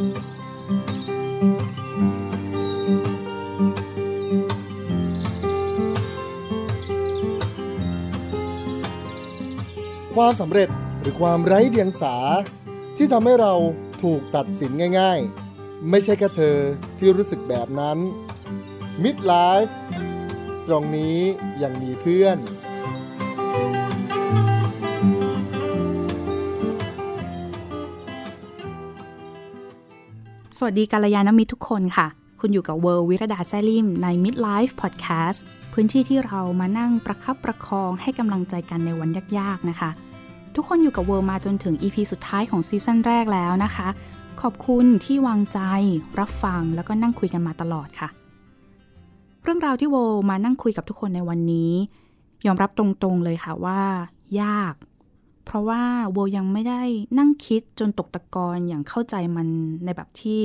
ความสำเร็จหรือความไร้เดียงสา ที่ทำให้เราถูกตัดสินง่าย ๆ ไม่ใช่แค่เธอที่รู้สึกแบบนั้น Midlife ตรงนี้ยังมีเพื่อน สวัสดีกัลยาณมิตรทุกคนค่ะ คุณอยู่กับเวิร์วิรดาแซ่ลิ่มใน Midlife Podcast พื้นที่ที่เรามานั่งประคับประคองให้กำลังใจกันในวันยากๆนะคะ ทุกคนอยู่กับเวิร์มาจนถึง EP สุดท้ายของซีซั่นแรกแล้วนะคะ ขอบคุณที่วางใจ รับฟังแล้วก็นั่งคุยกันมาตลอดค่ะ เรื่องราวที่เวิร์มานั่งคุยกับทุกคนในวันนี้ ยอมรับตรงๆเลยค่ะว่า ยาก เพราะว่าโวยังไม่ได้นั่งคิดจนตกตะกอนอย่างเข้าใจมันในแบบที่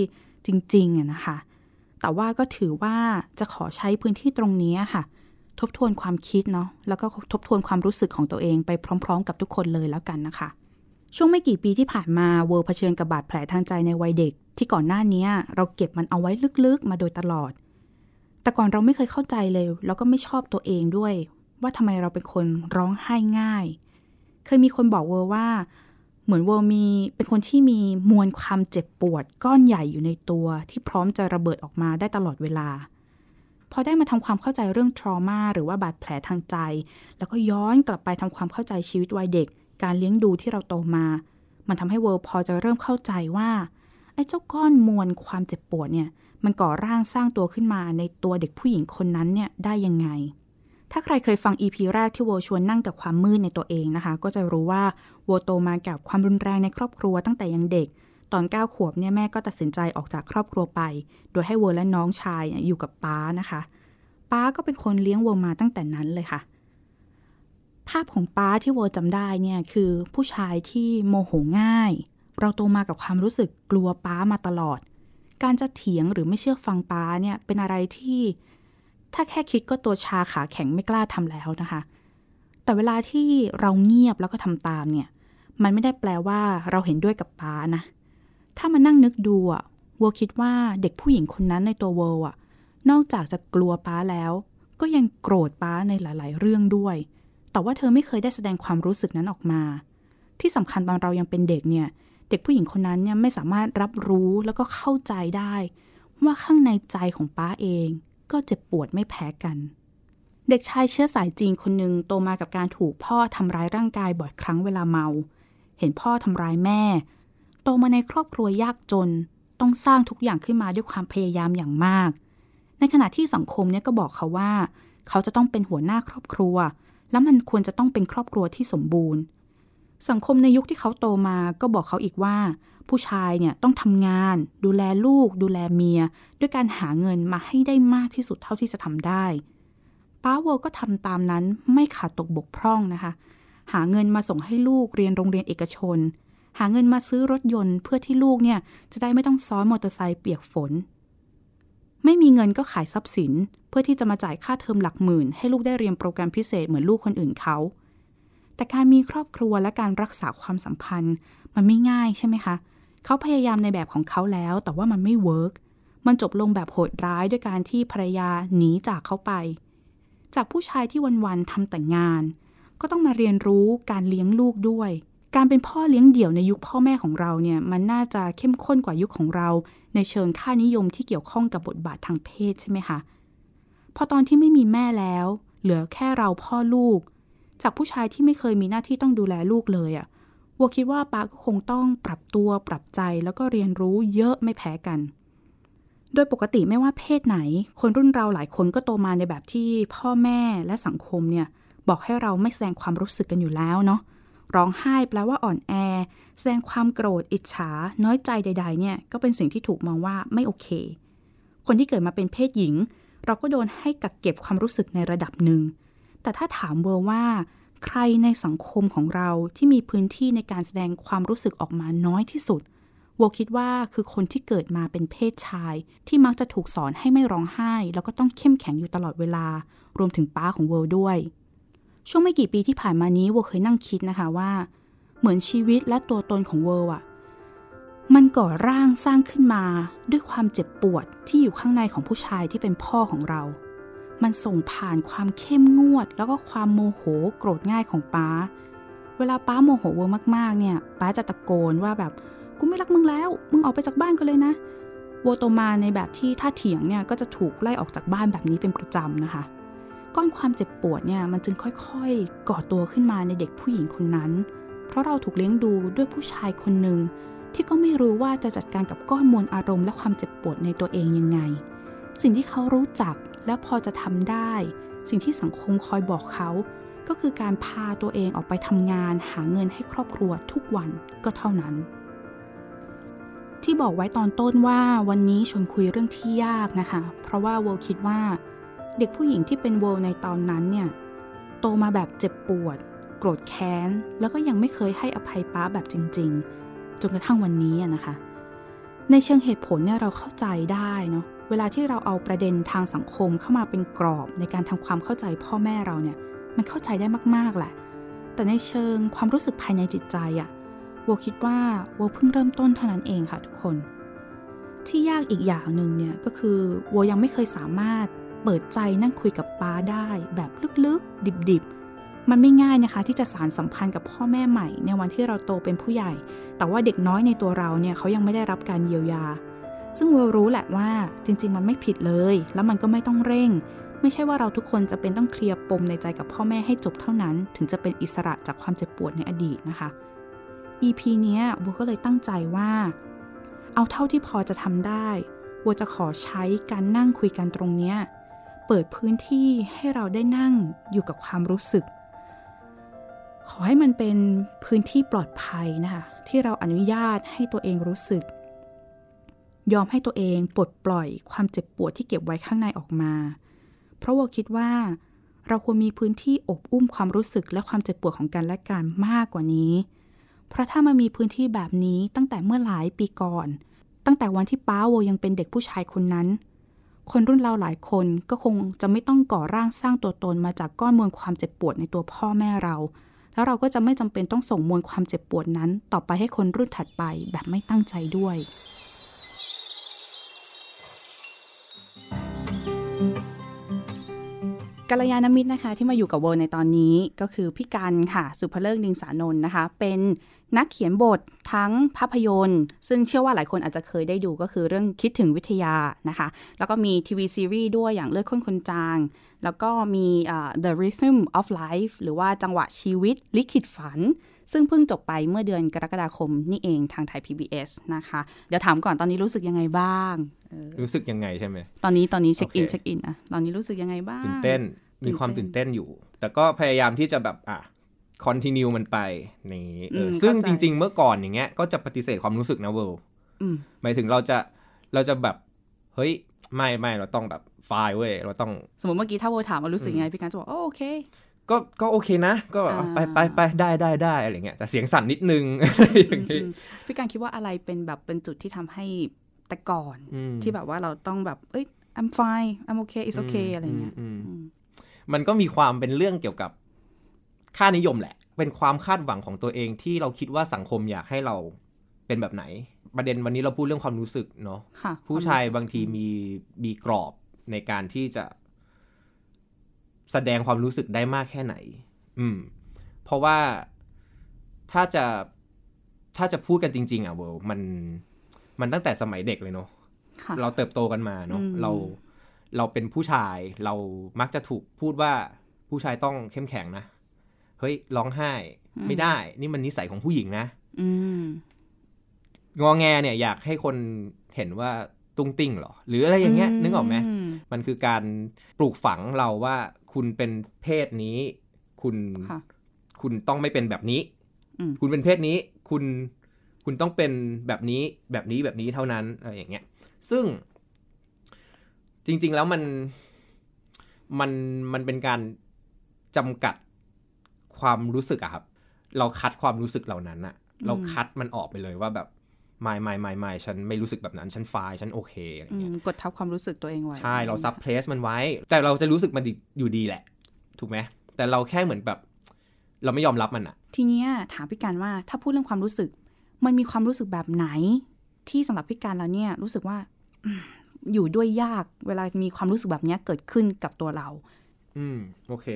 จริงๆอะนะคะ แต่ว่าก็ถือว่าจะขอใช้พื้นที่ตรงนี้ค่ะ ทบทวนความคิดเนาะแล้วก็ทบทวนความรู้สึกของตัวเองไปพร้อม ๆ กับทุกคนเลยแล้วกันนะคะ ช่วงไม่กี่ปีที่ผ่านมาเวอร์เผชิญกับบาดแผลทางใจในวัยเด็ก ที่ก่อนหน้านี้เราเก็บมันเอาไว้ลึกๆ มาโดยตลอด แต่ก่อนเราไม่เคยเข้าใจเลย แล้วก็ไม่ชอบตัวเองด้วย ว่าทำไมเราเป็นคนร้องไห้ง่าย เคยมีคนบอกเวอร์ว่า เหมือนเวอร์มีเป็นคนที่มีมวลความเจ็บปวด ก้อนใหญ่อยู่ในตัวที่พร้อมจะระเบิดออกมาได้ตลอดเวลา พอได้มาทำความเข้าใจเรื่อง trauma หรือว่าบาดแผลทางใจ แล้วก็ย้อนกลับไปทำความเข้าใจชีวิตวัยเด็ก การเลี้ยงดูที่เราโตมา มันทำให้เวิร์พอจะเริ่มเข้าใจว่าไอ้เจ้าก้อนมวลความเจ็บปวดเนี่ยมันก่อร่างสร้างตัวขึ้นมาในตัวเด็กผู้หญิงคนนั้นเนี่ยได้ยังไง ถ้าใครเคยฟัง EP แรกที่โวชวนนั่งกับความมืดในตัวเองนะคะ ก็จะรู้ว่าโวโตมากับความรุนแรงในครอบครัวตั้งแต่ยังเด็ก ตอน 9 ขวบเนี่ยแม่ก็ตัดสินใจออกจากครอบครัวไป โดยให้เวและน้องชายอยู่กับป้านะคะ ป้าก็เป็นคนเลี้ยงเวมาตั้งแต่นั้นเลยค่ะ ภาพของป้าที่เวอจำได้เนี่ยคือผู้ชายที่โมโหง่าย เราโตมากับความรู้สึกกลัวป้ามาตลอด การจะเถียงหรือไม่เชื่อฟังป้าเนี่ยเป็นอะไรที่ ถ้าแค่คิดก็ตัวชาขาแข็งไม่กล้าทำแล้วนะคะ แต่เวลาที่เราเงียบแล้วก็ทำตามเนี่ย มันไม่ได้แปลว่าเราเห็นด้วยกับป้านะ ถ้ามานั่งนึกดูอะวัวคิดว่าเด็กผู้หญิงคนนั้นในตัวเวออะนอกจากจะกลัวป้าแล้ว ก็ยังโกรธป้าในหลาย ๆ เรื่องด้วย แต่ว่าเธอไม่เคยได้แสดงความรู้สึกนั้นออกมา ที่สำคัญตอนเรายังเป็นเด็กเนี่ย เด็กผู้หญิงคนนั้นเนี่ยไม่สามารถรับรู้แล้วก็เข้าใจได้ ว่าข้างในใจของป้าเอง ก็เจ็บปวดไม่แพ้กัน เด็กชายเชื้อสายจีนคนหนึ่งโตมากับการถูกพ่อทำร้ายร่างกายบ่อยครั้งเวลาเมา เห็นพ่อทำร้ายแม่ โตมาในครอบครัวยากจน ต้องสร้างทุกอย่างขึ้นมาด้วยความพยายามอย่างมาก ในขณะที่สังคมเนี่ยก็บอกเขาว่า เขาจะต้องเป็นหัวหน้าครอบครัว แล้วมันควรจะต้องเป็นครอบครัวที่สมบูรณ์ สังคมในยุคที่เขาโตมาก็บอกเขาอีกว่า ผู้ชายเนี่ยต้องทำงาน ดูแลลูก ดูแลเมีย ด้วยการหาเงินมาให้ได้มากที่สุดเท่าที่จะทำได้ป้าเวก็ทำตามนั้นไม่ขาดตกบกพร่องนะคะ หาเงินมาส่งให้ลูกเรียนโรงเรียนเอกชน หาเงินมาซื้อรถยนต์เพื่อที่ลูกเนี่ยจะได้ไม่ต้องซ้อนมอเตอร์ไซค์เปียกฝน ไม่มีเงินก็ขายทรัพย์สิน เพื่อที่จะมาจ่ายค่าเทอมหลักหมื่น ให้ลูกได้เรียนโปรแกรมพิเศษเหมือนลูกคนอื่นเขาแต่การมีครอบครัวและการรักษาความสัมพันธ์ มันไม่ง่ายใช่ไหมคะเขาพยายามในแบบของเขาแล้ว แต่ว่ามันไม่เวิร์กมันจบลงแบบโหดร้ายด้วยการที่ภรรยาหนีจากเขาไป จากผู้ชายที่วันๆทำแต่งงาน ก็ต้องมาเรียนรู้การเลี้ยงลูกด้วย การเป็นพ่อเลี้ยงเดี่ยวในยุคพ่อแม่ของเราเนี่ยมันน่าจะเข้มข้นกว่ายุคของเรา ในเชิงค่านิยมที่เกี่ยวข้องกับบทบาททางเพศใช่ไหมคะพอตอนที่ไม่มีแม่แล้ว เหลือแค่เราพ่อลูก จากผู้ชายที่ไม่เคยมีหน้าที่ต้องดูแลลูกเลยอะ่ะ วัวคิดว่าป้าก็คงต้องปรับตัวปรับใจแล้วก็เรียนรู้เยอะไม่แพ้กัน โดยปกติไม่ว่าเพศไหน คนรุ่นเราหลายคนก็โตมาในแบบที่พ่อแม่และสังคมเนี่ยบอกให้เราไม่แสดงความรู้สึกกันอยู่แล้วเนาะร้องไห้แปลว่าอ่อนแอ แสดงความโกรธ อิจฉา น้อยใจใด ๆ เนี่ยก็เป็นสิ่งที่ถูกมองว่าไม่โอเค คนที่เกิดมาเป็นเพศหญิง เราก็โดนให้กักเก็บความรู้สึกในระดับหนึ่ง แต่ถ้าถามเวอร์ว่า ใครในสังคมของเราที่มีพื้นที่ในการแสดงความรู้สึกออกมาน้อยที่สุดโวคิดว่าคือคนที่เกิดมาเป็นเพศชาย ที่มักจะถูกสอนให้ไม่ร้องไห้ แล้วก็ต้องเข้มแข็งอยู่ตลอดเวลา รวมถึงป้าของเวลด้วย ช่วงไม่กี่ปีที่ผ่านมานี้เวลเคยนั่งคิดนะคะว่า เหมือนชีวิตและตัวตนของเวลอะมันก่อร่างสร้างขึ้นมาด้วยความเจ็บปวดที่อยู่ข้างในของผู้ชายที่เป็นพ่อของเรา มันส่งผ่านความเข้มงวด แล้วก็ความโมโหโกรธง่ายของป้า เวลาป้าโมโหเวอร์มากๆเนี่ยป้าจะตะโกนว่าแบบกูไม่รักมึงแล้ว มึงออกไปจากบ้านกันเลยนะ โวโตมาในแบบที่ถ้าเถียงเนี่ยก็จะถูกไล่ออกจากบ้านแบบนี้เป็นประจำนะคะ ก้อนความเจ็บปวดเนี่ยมันจึงค่อยๆ ก่อตัวขึ้นมาในเด็กผู้หญิงคนนั้น เพราะเราถูกเลี้ยงดูด้วยผู้ชายคนหนึ่งที่ก็ไม่รู้ว่าจะจัดการกับก้อนมวลอารมณ์และความเจ็บปวดในตัวเองยังไง สิ่งที่เขารู้จัก และพอจะทำได้ สิ่งที่สังคมคอยบอกเขาก็คือการพาตัวเองออกไปทำงานหาเงินให้ครอบครัวทุกวันก็เท่านั้น ที่บอกไว้ตอนต้นว่าวันนี้ชวนคุยเรื่องที่ยากนะคะ เพราะว่าโวคิดว่า เด็กผู้หญิงที่เป็นโวในตอนนั้นเนี่ยโตมาแบบเจ็บปวด โกรธแค้น แล้วก็ยังไม่เคยให้อภัยป้าแบบจริง ๆ จนกระทั่งวันนี้นะคะ ในเชิงเหตุผลเนี่ยเราเข้าใจได้เนาะเวลาที่เราเอาประเด็นทางสังคมเข้ามาเป็นกรอบในการทำความเข้าใจพ่อแม่เราเนี่ยมันเข้าใจได้มากๆแหละ แต่ในเชิงความรู้สึกภายในจิตใจอะโวคิดว่าโวเพิ่งเริ่มต้นเท่านั้นเองค่ะทุกคน ที่ยากอีกอย่างหนึ่งเนี่ยก็คือโวยังไม่เคยสามารถเปิดใจนั่งคุยกับป้าได้แบบลึกๆ ดิบๆ มันไม่ง่ายนะคะ ที่จะสารสัมพันธ์กับพ่อแม่ใหม่ ในวันที่เราโตเป็นผู้ใหญ่ แต่ว่าเด็กน้อยในตัวเราเนี่ยเขายังไม่ได้รับการเยียวยา ซึ่งโวรู้แหละว่าจริง ๆ มันไม่ผิดเลย แล้วมันก็ไม่ต้องเร่ง ไม่ใช่ว่าเราทุกคนจะเป็นต้องเคลียร์ปมในใจกับพ่อแม่ให้จบเท่านั้น ถึงจะเป็นอิสระจากความเจ็บปวดในอดีตนะคะ EP เนี้ยโวก็เลยตั้งใจว่า เอาเท่าที่พอจะทำได้โวจะขอใช้การนั่งคุยกันตรงเนี้ยเปิดพื้นที่ให้เราได้นั่งอยู่กับความรู้สึก ขอให้มันเป็นพื้นที่ปลอดภัยนะคะ ที่เราอนุญาตให้ตัวเองรู้สึก ยอมให้ตัวเองปลดปล่อยความเจ็บปวดที่เก็บไว้ข้างในออกมา เพราะโวคิดว่า เราควรมีพื้นที่อบอุ้มความรู้สึกและความเจ็บปวดของกันและกันมากกว่านี้ เพราะถ้ามันมีพื้นที่แบบนี้ตั้งแต่เมื่อหลายปีก่อน ตั้งแต่วันที่ป้าโวยังเป็นเด็กผู้ชายคนนั้น คนรุ่นเราหลายคนก็คงจะไม่ต้องก่อร่างสร้างตัวตนมาจากก้อนมวลความเจ็บปวดในตัวพ่อแม่เรา แล้วเราก็จะไม่จำเป็นต้องส่งมวลความเจ็บปวดนั้น ต่อไปให้คนรุ่นถัดไปแบบไม่ตั้งใจด้วย กัลยาณมิตรนะคะที่มาอยู่กับเวิร์ในตอนนี้ก็คือพี่กันค่ะ สุภเลิกดิงสานนท์นะคะ เป็น นักเขียนบททั้งภาพยนตร์ ซึ่งเชื่อว่าหลายคนอาจจะเคยได้ดูก็คือเรื่องคิดถึงวิทยานะคะ แล้วก็มีทีวีซีรีส์ด้วยอย่างเลือดข้นคนจาง แล้วก็มี uh, The Rhythm of Life หรือว่าจังหวะชีวิตลิขิตฝัน ซึ่งเพิ่งจบไปเมื่อเดือนกรกฎาคมนี่เองทางไทย PBS นะคะ เดี๋ยวถามก่อนตอนนี้รู้สึกยังไงบ้าง รู้สึกยังไงใช่ไหม ตอนนี้ตอนนี้ check in โอเค check in อะตอนนี้รู้สึกยังไงบ้างตื่นเต้นตื่นเต้นมีความตื่นเต้นอยู่ แต่ก็พยายามที่จะแบบอะ คอนติเนียมันไปนี่เอออมซึ่งเข้าใจจริง ๆ เมื่อก่อนอย่างเงี้ยก็จะปฏิเสธความรู้สึกนะเวิลด์อืมหมายถึงเราจะเราจะแบบ เฮ้ย ไม่ไม่เราต้องแบบไฟล์เว้ยเราต้อง สมมติเมื่อกี้ถ้าโวถามว่ารู้สึกยังไงพี่การจะบอกโอโอเค ก็ก็โอเคนะ ก็แบบอ่าไปไปไปได้ได้ได้อะไรเงี้ยแต่เสียงสั่นนิดนึงอะไรอย่างงี้อืมพี่การคิดว่าอะไรเป็นแบบเป็นจุดที่ทำให้แต่ก่อนอืมที่แบบว่าเราต้องแบบเอ้ย I'm fine I'm okay it's okay อะไรเงี้ยอืมอืมมันก็มีความเป็นเรื่องเกี่ยวกับ ค่านิยมแหละ เป็นความคาดหวังของตัวเองที่เราคิดว่าสังคมอยากให้เราเป็นแบบไหน ประเด็นวันนี้เราพูดเรื่องความรู้สึกเนาะค่ะผู้ชายควมรู้สึกบางทีมีมีกรอบในการที่จะ แสดงความรู้สึกได้มากแค่ไหน อืม เพราะว่าถ้าจะถ้าจะพูดกันจริง ๆ อะเวลมันมันตั้งแต่สมัยเด็กเลยเนาะค่ะเราเติบโตกันมาเนาะอืมเราเราเป็นผู้ชาย เรามักจะถูกพูดว่าผู้ชายต้องเข้มแข็งนะเฮ้ยร้องไห้ ไม่ได้ นี่มันนิสัยของผู้หญิงนะอืมงอแงเนี่ยอยากให้คนเห็นว่าตุ้งติ้งเหรอ หรืออะไรอย่างเงี้ย นึกออกไหมมมันคือการปลูกฝังเราว่าคุณเป็นเพศนี้ คุณค่ะคุณต้องไม่เป็นแบบนี้อืมคุณเป็นเพศนี้ คุณคุณต้องเป็นแบบนี้แบบนี้แบบนี้เท่านั้นอะไรอย่างเงี้ย ซึ่ง จริง ๆ แล้วมันมันมันเป็นการจำกัด ความรู้สึกอะครับ เราคัดความรู้สึกเหล่านั้นอะเราคัดมันออกไปเลยว่าแบบไม่ไม่ไม่ไม่ฉันไม่รู้สึกแบบนั้น ฉันไฟล์ฉันโอเคอะไรอืเงี้ยมกดทับความรู้สึกตัวเองไว้ ใช่ เราซับเพลสมันไว้ แต่เราจะรู้สึกมันดีอยู่ดีแหละ ถูกไหม แต่เราแค่เหมือนแบบ เราไม่ยอมรับมันอะทีเนี้ยถามพี่การว่าถ้าพูดเรื่องความรู้สึก มันมีความรู้สึกแบบไหน ที่สำหรับพี่การแล้วเนี่ยรู้สึกว่าอืมอยู่ด้วยยากเวลามีความรู้สึกแบบเนี้ยเกิดขึ้นกับตัวเรา อืม โอเค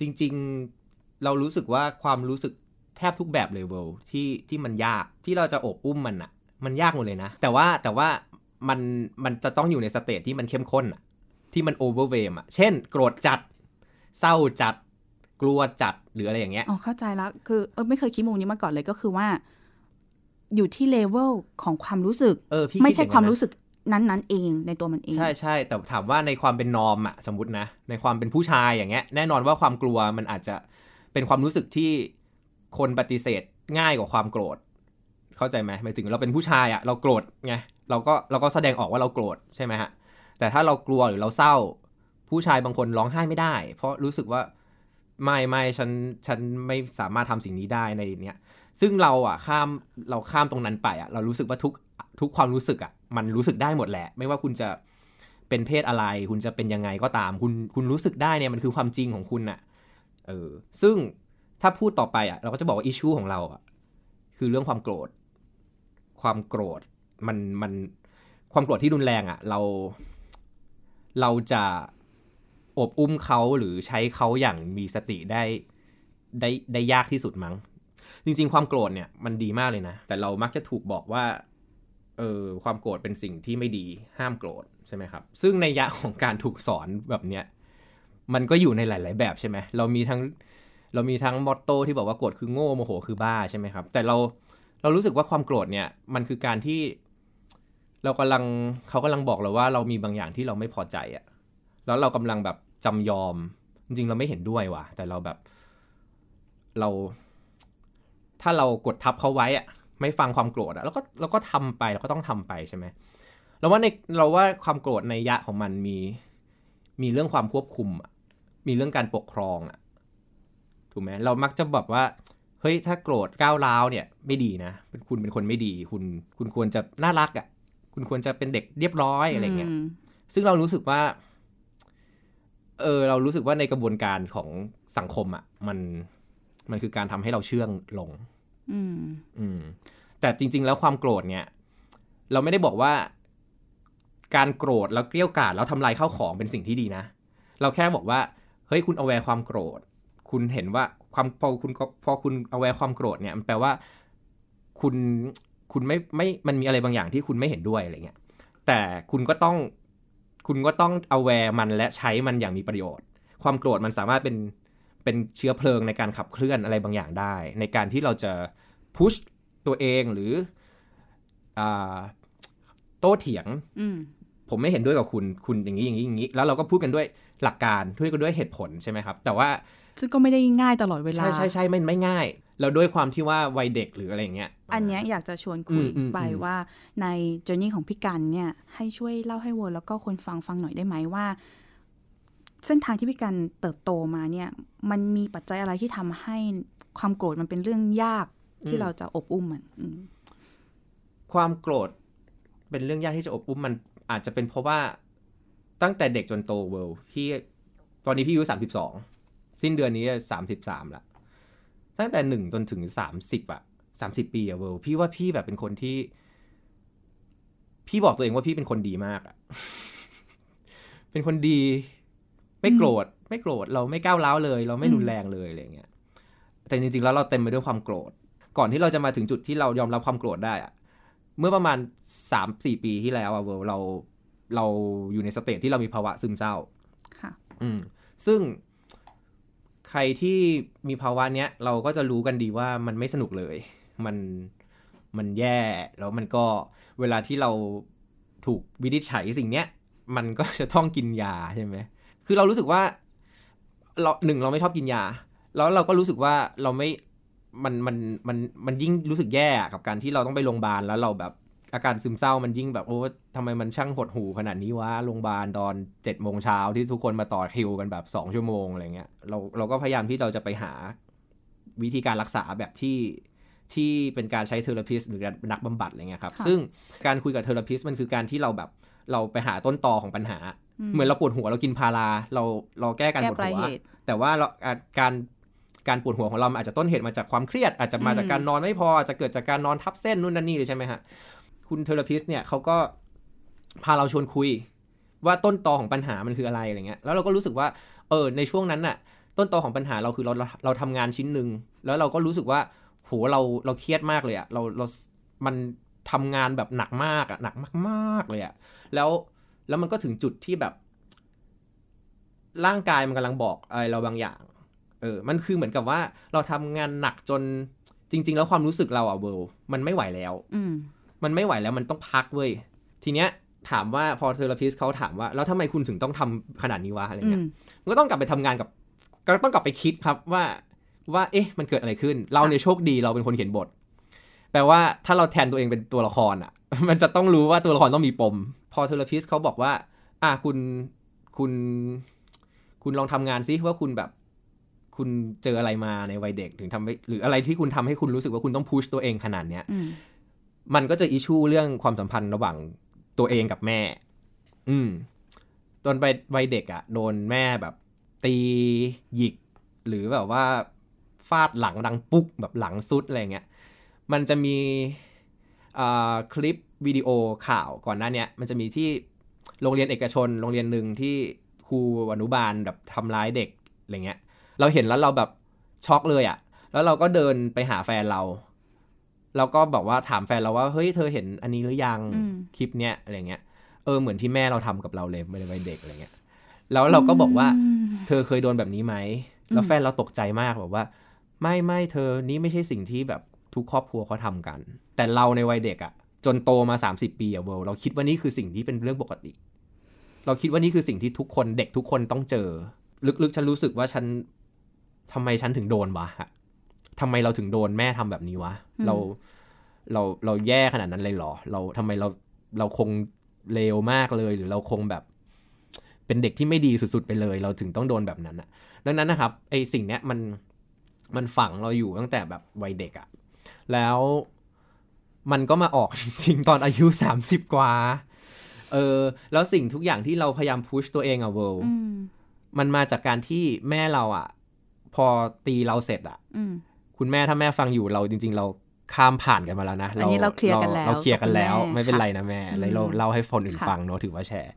จริง ๆ เรารู้สึกว่าความรู้สึกแทบทุกแบบเลยเวลที่ที่มันยากที่เราจะโอบอุ้มมันอะมันยากหมดเลยนะ แต่ว่าแต่ว่ามันมันจะต้องอยู่ในสเตจที่มันเข้มข้นอะที่มันโอเวอร์เวมอะเช่น โกรธจัด เศร้าจัด กลัวจัดหรืออะไรอย่างเงี้ยอ๋อเข้าใจแล้วคือเออไม่เคยคิดมุมนี้มาก่อนเลยก็คือว่า อยู่ที่เลเวลของความรู้สึกเออพี่ไม่ดใช่อย่งความนั้นนะรู้สึกนั้นๆเองในตัวมันเอง ใช่ใช่แต่ถามว่าในความเป็นนอมอะสมมตินะ ในความเป็นผู้ชายอย่างเงี้ย แน่นอนว่าความกลัวมันอาจจะ เป็นความรู้สึกที่คนปฏิเสธง่ายกว่าความโกรธ เข้าใจไหมหมายถึงเราเป็นผู้ชายอะเราโกรธไงเราก็เราก็แสดงออกว่าเราโกรธใช่ไหมฮะแต่ถ้าเรากลัวหรือเราเศร้า ผู้ชายบางคนร้องไห้ไม่ได้ เพราะรู้สึกว่าไม่ไม่ฉันฉันไม่สามารถทำสิ่งนี้ได้ในเนี้ยซึ่งเราอะข้ามเราข้ามตรงนั้นไปอะเรารู้สึกว่าทุกทุกความรู้สึกอะมันรู้สึกได้หมดแหละ ไม่ว่าคุณจะเป็นเพศอะไร คุณจะเป็นยังไงก็ตาม คุณคุณรู้สึกได้เนี่ยมันคือความจริงของคุณน่ะ เออ ซึ่งถ้าพูดต่อไปอะ เราก็จะบอกว่าอิชูของเราอะ คือเรื่องความโกรธ ความโกรธ มันมันความโกรธที่รุนแรงอะ เรา เราจะอบอุ้มเขาหรือใช้เขาอย่างมีสติได้ได้ได้ยากที่สุดมั้ง จริง ๆ ความโกรธเนี่ยมันดีมากเลยนะ แต่เรามักจะถูกบอกว่าเออความโกรธเป็นสิ่งที่ไม่ดีห้ามโกรธใช่ไหมครับ ซึ่งในยะของการถูกสอนแบบเนี้ย มันก็อยู่ในหลาย ๆ แบบใช่ไหมเรามีทั้งเรามีทั้งมอตโต้ที่บอกว่าโกรธคือโง่โมโหคือบ้าใช่ไหมครับ แต่เราเรารู้สึกว่าความโกรธเนี่ยมันคือการที่ เรากำลังเขากำลังบอกเราว่าเรามีบางอย่างที่เราไม่พอใจอะแล้วเรากำลังแบบจำยอม จริงเราไม่เห็นด้วยว่ะ แต่เราแบบเรา ถ้าเรากดทับเขาไว้อะไม่ฟังความโกรธอะแล้วก็เราก็ทำไปเราก็ต้องทำไปใช่ไหมเราว่าในเราว่าความโกรธในยะของมันมี มีเรื่องความควบคุมอะ มีเรื่องการปกครองอะถูกไหมเรามักจะแบบว่า เฮ้ยถ้าโกรธก้าวร้าวเนี่ย ไม่ดีนะเป็นคุณเป็นคนไม่ดี คุณคุณควรจะน่ารักอะ่ะคุณควรจะเป็นเด็กเรียบร้อยอะไรเงี้ยมซึ่งเรารู้สึกว่า เออ เรารู้สึกว่าในกระบวนการของสังคมอะ่ะมันมันคือการทำให้เราเชื่องลง อืม อืม แต่จริง ๆ แล้วความโกรธเนี่ย เราไม่ได้บอกว่า การโกรธแล้วเกลี้ยวกล่อมแล้วทำลายข้าวของเป็นสิ่งที่ดีนะ เราแค่บอกว่า เฮ้ยคุณเอาแวร์ความโกรธ คุณเห็นว่าความพอคุณพอคุณเอาแวร์ความโกรธเนี่ยมันแปลว่าคุณคุณไม่ไม่มันมีอะไรบางอย่างที่คุณไม่เห็นด้วยอะไรเงี้ยแต่คุณก็ต้องคุณก็ต้องเอาแวร์มันและใช้มันอย่างมีประโยชน์ ความโกรธมันสามารถเป็นเป็นเชื้อเพลิงในการขับเคลื่อนอะไรบางอย่างได้ ในการที่เราจะพุชตัวเองหรืออ่าโต้เถียงอืมผมไม่เห็นด้วยกับคุณคุณอย่างนี้อย่างนี้อย่างนี้ แล้วเราก็พูดกันด้วย หลักการพูดกันด้วยเหตุผลใช่ไหมครับ แต่ว่าซึ่งก็ไม่ได้ง่ายตลอดเวลา ใช่ใช่ใช่ไม่ไม่ง่าย แล้วด้วยความที่ว่าวัยเด็กหรืออะไรอย่างเงี้ย อันเนี้ยอยากจะชวนคุยอืมอืมไปอืมว่าใน journey ของพี่กันเนี่ย ให้ช่วยเล่าให้เวอร์แล้วก็คนฟังฟังหน่อยได้ไหมว่า เส้นทางที่พี่กันเติบโตมาเนี่ย มันมีปัจจัยอะไรที่ทำให้ความโกรธมันเป็นเรื่องยากที่เราจะอบอุ้มมันอืมความโกรธเป็นเรื่องยากที่จะอบอุ้มมันอาจจะเป็นเพราะว่า ตั้งแต่เด็กจนโตเวิลพี่ตอนนี้พี่อายุสามสิบสองสิ้นเดือนนี้สามสิบสามละตั้งแต่หนึ่งจนถึงสามสิบอะสามสิบปีอะเวิลพี่ว่าพี่แบบเป็นคนที่ พี่บอกตัวเองว่าพี่เป็นคนดีมากอะเป็นคนดี ไม่โกรธไม่โกรธเราไม่ก้าวร้าวเลย เราไม่รุนแรงเลยอะไรเงี้ยแต่จริงๆแล้วเราเต็มไปด้วยความโกรธ ก่อนที่เราจะมาถึงจุดที่เรายอมรับความโกรธได้อะเมื่อประมาณสามสี่ปีที่แล้วอะเวิลเรา เราอยู่ใน stage ที่เรามีภาวะซึมเศร้าค่ะอืมซึ่งใครที่มีภาวะเนี้ยเราก็จะรู้กันดีว่ามันไม่สนุกเลย มันมันแย่แล้วมันก็เวลาที่เราถูกวินิจฉัยสิ่งเนี้ย มันก็จะต้องกินยาใช่ไหมคือเรารู้สึกว่าเราหนึ่งเราไม่ชอบกินยา แล้วเราก็รู้สึกว่าเราไม่มันมันมันมันยิ่งรู้สึกแย่อะกับการที่เราต้องไปโรงพยาบาลแล้วเราแบบ อาการซึมเศร้ามันยิ่งแบบโอ้ทำไมมันช่างหดหูขนาดนี้วะโรงพยาบาลตอนเจ็ดโมงเช้าที่ทุกคนมาต่อคิวกันแบบสองชั่วโมงอะไรเงี้ยเราเราก็พยายามที่เราจะไปหาวิธีการรักษาแบบที่ที่เป็นการใช้เทอราพิสหรือนักบำบัดอะไรเงี้ยครับค่ะซึ่งการคุยกับเทอราพิสมันคือการที่เราแบบเราไปหาต้นตอของปัญหา เหมือนเราปวดหัวเรากินพาราเราเราแก้การแก้ปวดปลายหัวเหตุแต่ว่าเราอะการการปวดหัวของเรามันอาจจะต้นเหตุมาจากความเครียดอาจจะมาจากการนอนไม่พออาจจะเกิดจากการนอนทับเส้นนู่นนั่นนี่เลยใช่ไหมฮะ คุณเทอราพิสเนี่ยเขาก็พาเราชวนคุย ว่าต้นตอของปัญหามันคืออะไรอะไรเงี้ยแล้วเราก็รู้สึกว่าเออในช่วงนั้นน่ะ ต้นตอของปัญหาเราคือเราเราเราทำงานชิ้นหนึ่งแล้วเราก็รู้สึกว่าโหเราเราเครียดมากเลยอะเราเรา มันทำงานแบบหนักมากอะหนักมากๆเลยอะแล้วแล้วมันก็ถึงจุดที่แบบ ร่างกายมันกำลังบอกอะไรเราบางอย่าง เออ มันคือเหมือนกับว่าเราทำงานหนักจนจริง ๆ แล้วความรู้สึกเราอะเวิลมันไม่ไหวแล้ว อืม มันไม่ไหวแล้วมันต้องพักเว้ยทีเนี้ยถามว่าพอเทอราพิสเขาถามว่า แล้วทำไมคุณถึงต้องทำขนาดนี้วะอะไรอืเงี้มยมันก็ต้องกลับไปทำงานกับ ก็ต้องกลับไปคิดครับว่าว่าเอ๊ะมันเกิดอะไรขึ้น เราในยโชคดีเราเป็นคนเขียนบท แปลว่าถ้าเราแทนตัวเองเป็นตัวละครอะ มันจะต้องรู้ว่าตัวละครต้องมีปม พอเทอราพิสเขาบอกว่า อะคุณคุณ คุณลองทำงานซิว่าคุณแบบ คุณเจออะไรมาในวัยเด็กถึงทำให้หรืออะไรที่คุณทำให้คุณรู้สึกว่าคุณต้องพุชตัวเองขนาดเนี้ยอื มันก็จะอิชูเรื่องความสัมพันธ์ระหว่างตัวเองกับแม่ อืม ตอนไปวัยเด็กอะ่ะ โดนแม่แบบ ตีหยิก หรือแบบว่าฟาดหลังดังปุ๊กแบบหลังสุดอะไรเงี้ย มันจะมีคลิปวิดีโอข่าวก่อนหน้าเนี้ยมันจะมีที่โรงเรียนเอกชน โรงเรียนหนึ่งที่ครูอนุบาลแบบทำร้ายเด็กอะไรเงี้ย เราเห็นแล้วเราแบบช็อกเลยอะ่ะ แล้วเราก็เดินไปหาแฟนเรา เราก็บอกว่าถามแฟนเราว่าเฮ้ยเธอเห็นอันนี้หรือยังอืมคลิปเนี้ยอะไรเงี้ยเออเหมือนที่แม่เราทำกับเราเลยในวัยเด็กอะไรเงี้ยแล้วเราก็บอกว่า เธอเคยโดนแบบนี้ไหมแล้วแฟนเราตกใจมากแบบว่า ไม่ไม่เธอนี่ไม่ใช่สิ่งที่แบบทุกครอบครัวเขาทำกัน แต่เราในวัยเด็กอะ่ะ จนโตมา 30 ปีอะเวลเราคิดว่านี่คือสิ่งที่เป็นเรื่องปกติ เราคิดว่านี่คือสิ่งที่ทุกคนเด็กทุกคนต้องเจอ ลึกๆ ฉันรู้สึกว่าฉันทำไมฉันถึงโดนวะ ทำไมเราถึงโดนแม่ทำแบบนี้วะอืมเราเราเราแย่ขนาดนั้นเลยเหรอ เราทำไมเราเราคงเลวมากเลย หรือเราคงแบบ เป็นเด็กที่ไม่ดีสุด ๆ ไปเลย เราถึงต้องโดนแบบนั้นอะดังนั้นนะครับไอสิ่งเนี้ยมันมันฝังเราอยู่ตั้งแต่แบบวัยเด็กอะแล้วมันก็มาออกจริงๆตอนอายุสามสิบกว่า เออ แล้วสิ่งทุกอย่างที่เราพยายามพุชตัวเองอะเวิลอืมมันมาจากการที่แม่เราอะพอตีเราเสร็จอะอืม คุณแม่ถ้าแม่ฟังอยู่เราจริง ๆ เราข้ามผ่านกันมาแล้วนะอันนี้เราเคลียร์กันแล้วเราเคลียร์กันแล้วกับคุณแม่ไม่เป็นค่ะไรนะแม่อืมเลยเราเล่าให้คนอื่นค่ะฟังเนอะถือว่าแชร์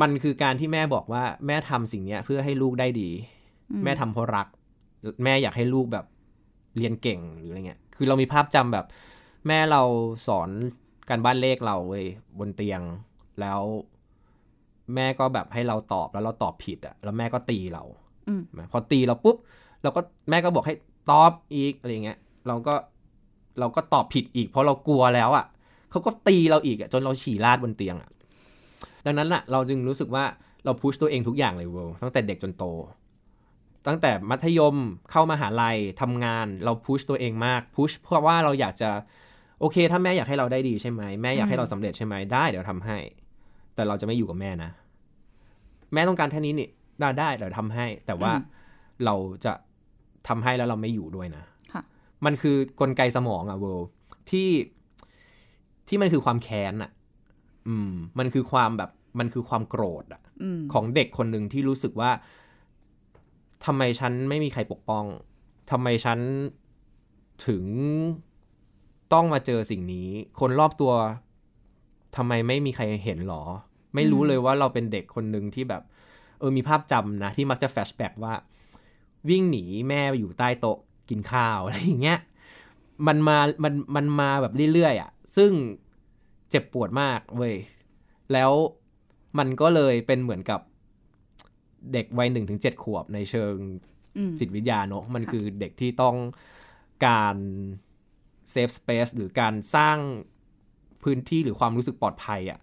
มันคือการที่แม่บอกว่าแม่ทำสิ่งเนี้ยเพื่อให้ลูกได้ดีอืแม่ทำเพราะรัก แม่อยากให้ลูกแบบเรียนเก่งหรืออะไรเงี้ย คือเรามีภาพจำแบบ แม่เราสอนการบ้านเลขเราเว้ยบนเตียงแล้วแม่ก็แบบให้เราตอบแล้วเราตอบผิดอะแล้วแม่ก็ตีเราอืมนะพอตีเราปุ๊บเราก็แม่ก็บอกให้ ตอบอีกอะไรเงี้ยเราก็เราก็ตอบผิดอีก เพราะเรากลัวแล้วอะ่ะเขาก็ตีเราอีกอะจนเราฉี่ราดบนเตียงอะ่ะดังนั้นล่ะเราจึงรู้สึกว่าเราพุชตัวเองทุกอย่างเลยเวลตั้งแต่เด็กจนโต ตั้งแต่มัธยมเข้ามาหาลัยทำงานเราพุชตัวเองมากพุชเพราะว่าเราอยากจะโอเค ถ้าแม่อยากให้เราได้ดีใช่ไหมแม่อยากให้เราสำเร็จใช่ไหมได้เดี๋ยวทำให้ แต่เราจะไม่อยู่กับแม่นะ แม่ต้องการแค่นี้นี่ได้ได้เดี๋ยวทำให้ แต่ว่าอืมเราจะ ทำให้แล้วเราไม่อยู่ด้วยนะค่ะมันคือกลไกสมองอะเวิลที่ที่มันคือความแค้นอะอืม มันคือความแบบมันคือความโกรธอะอืมของเด็กคนหนึ่งที่รู้สึกว่าทำไมฉันไม่มีใครปกป้องทำไมฉันถึงต้องมาเจอสิ่งนี้ คนรอบตัวทำไมไม่มีใครเห็นหรอ ไม่รู้เลยว่าเราเป็นเด็กคนหนึ่งที่แบบ เออมีภาพจำนะ ที่มักจะแฟลชแบ็กว่า วิ่งหนีแม่ไปอยู่ใต้โต๊ะกินข้าวอะไรอย่างเงี้ยมันมา มัน มันมาแบบเรื่อยๆอะ ซึ่งเจ็บปวดมากเว้ย แล้วมันก็เลยเป็นเหมือนกับเด็กวัยหนึ่งถึงเจ็ดขวบในเชิงอืมจิตวิทยาเนอะมันคือเด็กที่ต้องการเซฟสเปซหรือการสร้างพื้นที่หรือความรู้สึกปลอดภัยอะ่ะ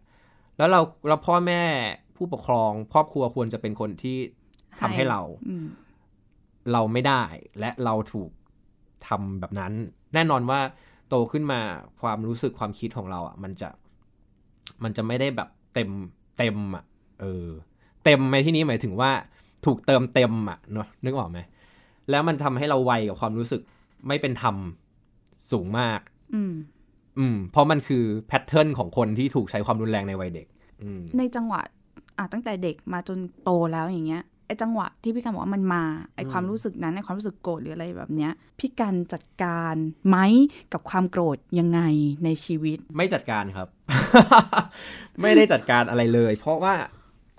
แล้วเราเราพ่อแม่ผู้ปกครองครอบครัวควรจะเป็นคนที่ทำให้เราอืม เราไม่ได้และเราถูกทำแบบนั้น แน่นอนว่าโตขึ้นมาความรู้สึกความคิดของเราอะ มันจะมันจะไม่ได้แบบเต็มเต็มอะเออ เต็มในที่นี้หมายถึงว่าถูกเติมเต็มอะเนอะนึกออกไหมแล้วมันทำให้เราไวกับความรู้สึกไม่เป็นธรรมสูงมาก อืม อืม เพราะมันคือแพทเทิร์นของคนที่ถูกใช้ความรุนแรงในวัยเด็กอืมในจังหวะอะตั้งแต่เด็กมาจนโตแล้วอย่างเงี้ยไออ้ จังหวะที่พี่กันบอกว่ามันมาไอ้ความรู้สึกนั้นไอ้ความรู้สึกโกรธหรืออะไรแบบเนี้ยพี่กันจัดการไหมกับความโกรธยังไงในชีวิต ไม่จัดการครับ ไม่ได้จัดการอะไรเลย เพราะว่า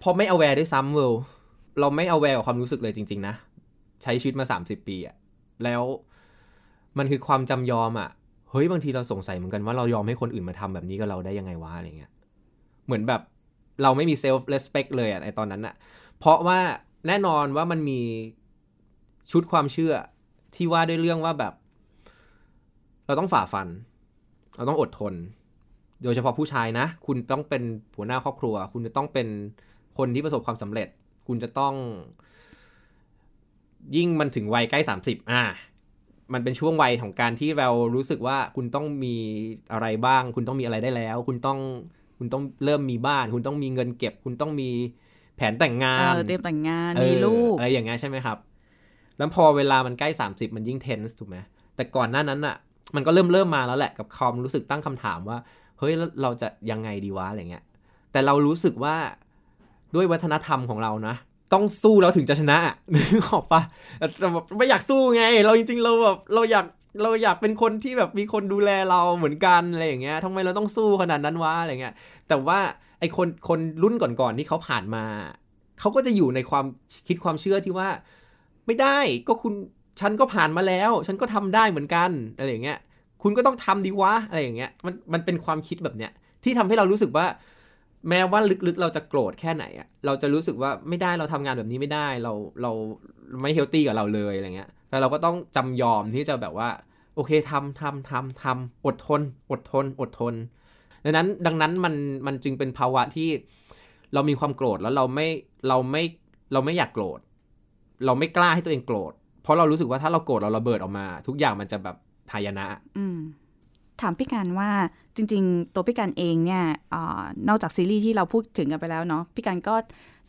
พอไม่ aware ด้วยซ้ำเวลเราไม่ aware กับความรู้สึกเลยจริง ๆ นะ ใช้ชีวิตมา 30 ปีอะแล้วมันคือความจำยอมอะเฮ้ยบางทีเราสงสัยเหมือนกันว่าเรายอมให้คนอื่นมาทำแบบนี้กับเราได้ยังไงวะอะไรเงี้ยเหมือนแบบเราไม่มี self-respect เลยอะในตอนนั้นอะเพราะว่า แน่นอนว่ามันมีชุดความเชื่อที่ว่าด้วยเรื่องว่าแบบ เราต้องฝ่าฟัน เราต้องอดทน โดยเฉพาะผู้ชายนะ คุณต้องเป็นหัวหน้าครอบครัว คุณจะต้องเป็นคนที่ประสบความสำเร็จ คุณจะต้อง ยิ่งมันถึงวัยใกล้สามสิบอะมันเป็นช่วงวัยของการที่เรารู้สึกว่าคุณต้องมีอะไรบ้าง คุณต้องมีอะไรได้แล้ว คุณต้องคุณต้องเริ่มมีบ้าน คุณต้องมีเงินเก็บ คุณต้องมี แผนแต่งงาเอนอเตรียมแต่งงานเออมีลูกอะไรอย่างเงี้ยใช่ไหมครับ แล้วพอเวลามันใกล้ 30 มันยิ่งเทนส์ถูกไหมแต่ก่อนหน้านั้นอะ มันก็เริ่มเริ่มมาแล้วแหละกับความรู้สึกตั้งคำถามว่า เฮ้ยแล้วเราจะยังไงดีวะอะไรเงี้ย แต่เรารู้สึกว่าด้วยวัฒนธรรมของเรานะต้องสู้แล้วถึงจะชนะอะนึกออกปะแต่แบบไม่อยากสู้ไง เราจริงๆเราแบบเราอยาก เราอยากเป็นคนที่แบบมีคนดูแลเราเหมือนกันอะไรอย่างเงี้ยทำไมเราต้องสู้ขนาดนั้นวะอะไรเงี้ย แต่ว่าไอคนคนรุ่นก่อนๆที่เขาผ่านมา เขาก็จะอยู่ในความคิดความเชื่อที่ว่า ไม่ได้ก็คุณฉันก็ผ่านมาแล้ว ฉันก็ทำได้เหมือนกันอะไรอย่างเงี้ย คุณก็ต้องทำดีวะอะไรอย่างเงี้ย มันมันเป็นความคิดแบบเนี้ยที่ทำให้เรารู้สึกว่า แม้ว่าลึกๆ เราจะโกรธแค่ไหนอะเราจะรู้สึกว่าไม่ได้เราทำงานแบบนี้ไม่ได้เราเราไม่เฮลตี้กับเราเลยอะไรเงี้ย แต่เราก็ต้องจำยอมที่จะแบบว่า โอเคทำทำทำทำอดทน อดทน อดทนดังนั้นดังนั้นมันมันจึงเป็นภาวะที่เรามีความโกรธแล้วเราไม่เราไม่เราไม่อยากโกรธ เราไม่กล้าให้ตัวเองโกรธ เพราะเรารู้สึกว่าถ้าเราโกรธเราระเบิดออกมา ทุกอย่างมันจะแบบหายนะถามพี่การว่าจริง ๆ ตัวพี่การเองเนี่ยอนอกจากซีรีส์ที่เราพูดถึงกันไปแล้วเนาะพี่การก็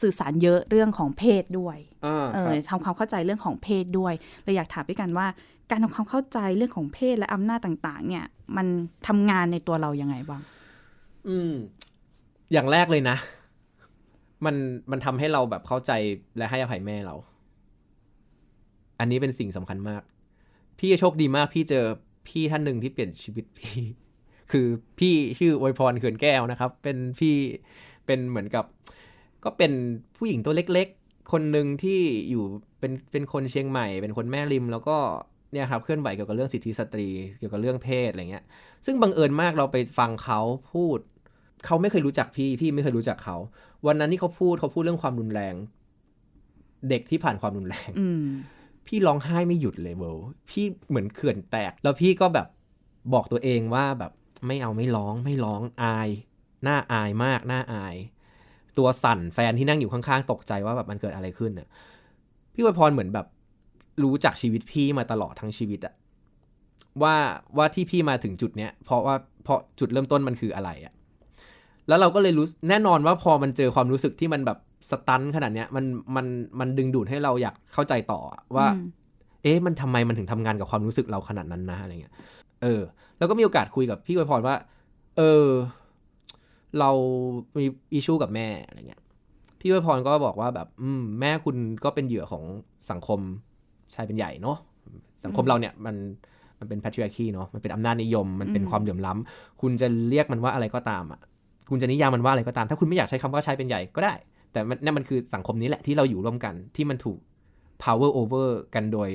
สื่อสารเยอะเรื่องของเพศด้วยเออทำความเข้าใจเรื่องของเพศด้วยเลยอยากถามพี่การว่า การทำความเข้าใจเรื่องของเพศและอำนาจต่าง ๆ เนี่ย มันทำงานในตัวเรายังไงบ้าง อืม อย่างแรกเลยนะ มันมันทำให้เราแบบเข้าใจและให้อภัยแม่เรา อันนี้เป็นสิ่งสำคัญมาก พี่โชคดีมากพี่เจอพี่ท่านหนึ่งที่เปลี่ยนชีวิตพี่ คือพี่ชื่ออวยพรเขื่อนแก้วนะครับ เป็นพี่เป็นเหมือนกับ ก็เป็นผู้หญิงตัวเล็ก ๆ คนหนึ่งที่อยู่เป็นเป็นคนเชียงใหม่ เป็นคนแม่ริม แล้วก็เนี่ยครับเคลื่อนไหวเกี่ยวกับเรื่องสิทธิสตรี เกี่ยวกับเรื่องเพศอะไรเงี้ย ซึ่งบังเอิญมากเราไปฟังเขาพูด เขาไม่เคยรู้จักพี่ พี่ไม่เคยรู้จักเขา วันนั้นที่เขาพูดเขาพูดเรื่องความรุนแรง เด็กที่ผ่านความรุนแรงอืมพี่ร้องไห้ไม่หยุดเลยเวลพี่เหมือนเขื่อนแตก แล้วพี่ก็แบบบอกตัวเองว่าแบบไม่เอาไม่ร้องไม่ร้องอาย หน้าอายมากหน้าอาย ตัวสั่นแฟนที่นั่งอยู่ข้างๆ ตกใจว่าแบบมันเกิดอะไรขึ้นน่ะพี่อวยพรเหมือนแบบรู้จักชีวิตพี่มาตลอดทั้งชีวิตอะว่าว่าที่พี่มาถึงจุดเนี้ยเพราะว่าเพราะจุดเริ่มต้นมันคืออะไรอะแล้วเราก็เลยรู้แน่นอนว่าพอมันเจอความรู้สึกที่มันแบบสตันขนาดเนี้ยมันมันมันดึงดูดให้เราอยากเข้าใจต่ออะว่าอืมเอ๊ะมันทำไมมันถึงทำงานกับความรู้สึกเราขนาดนั้นนะอะไรเงี้ยเออ แล้วก็มีโอกาสคุยกับพี่อวยพรว่า เออ เรามีอิชูกับแม่อะไรเงี้ยพี่อวยพรก็บอกว่าแบบอืมแม่คุณก็เป็นเหยื่อของสังคมชายเป็นใหญ่เนาะสังคมเราเนี่ยมันมันเป็น patriarchy เนาะมันเป็นอำนาจนิยม มันเป็นอืมความเหลื่อมล้ำคุณจะเรียกมันว่าอะไรก็ตามอะคุณจะนิยามมันว่าอะไรก็ตาม ถ้าคุณไม่อยากใช้คำว่าชายเป็นใหญ่ก็ได้ แต่มันนั่นมันคือสังคมนี้แหละที่เราอยู่ร่วมกันที่มันถูก power over กันโดย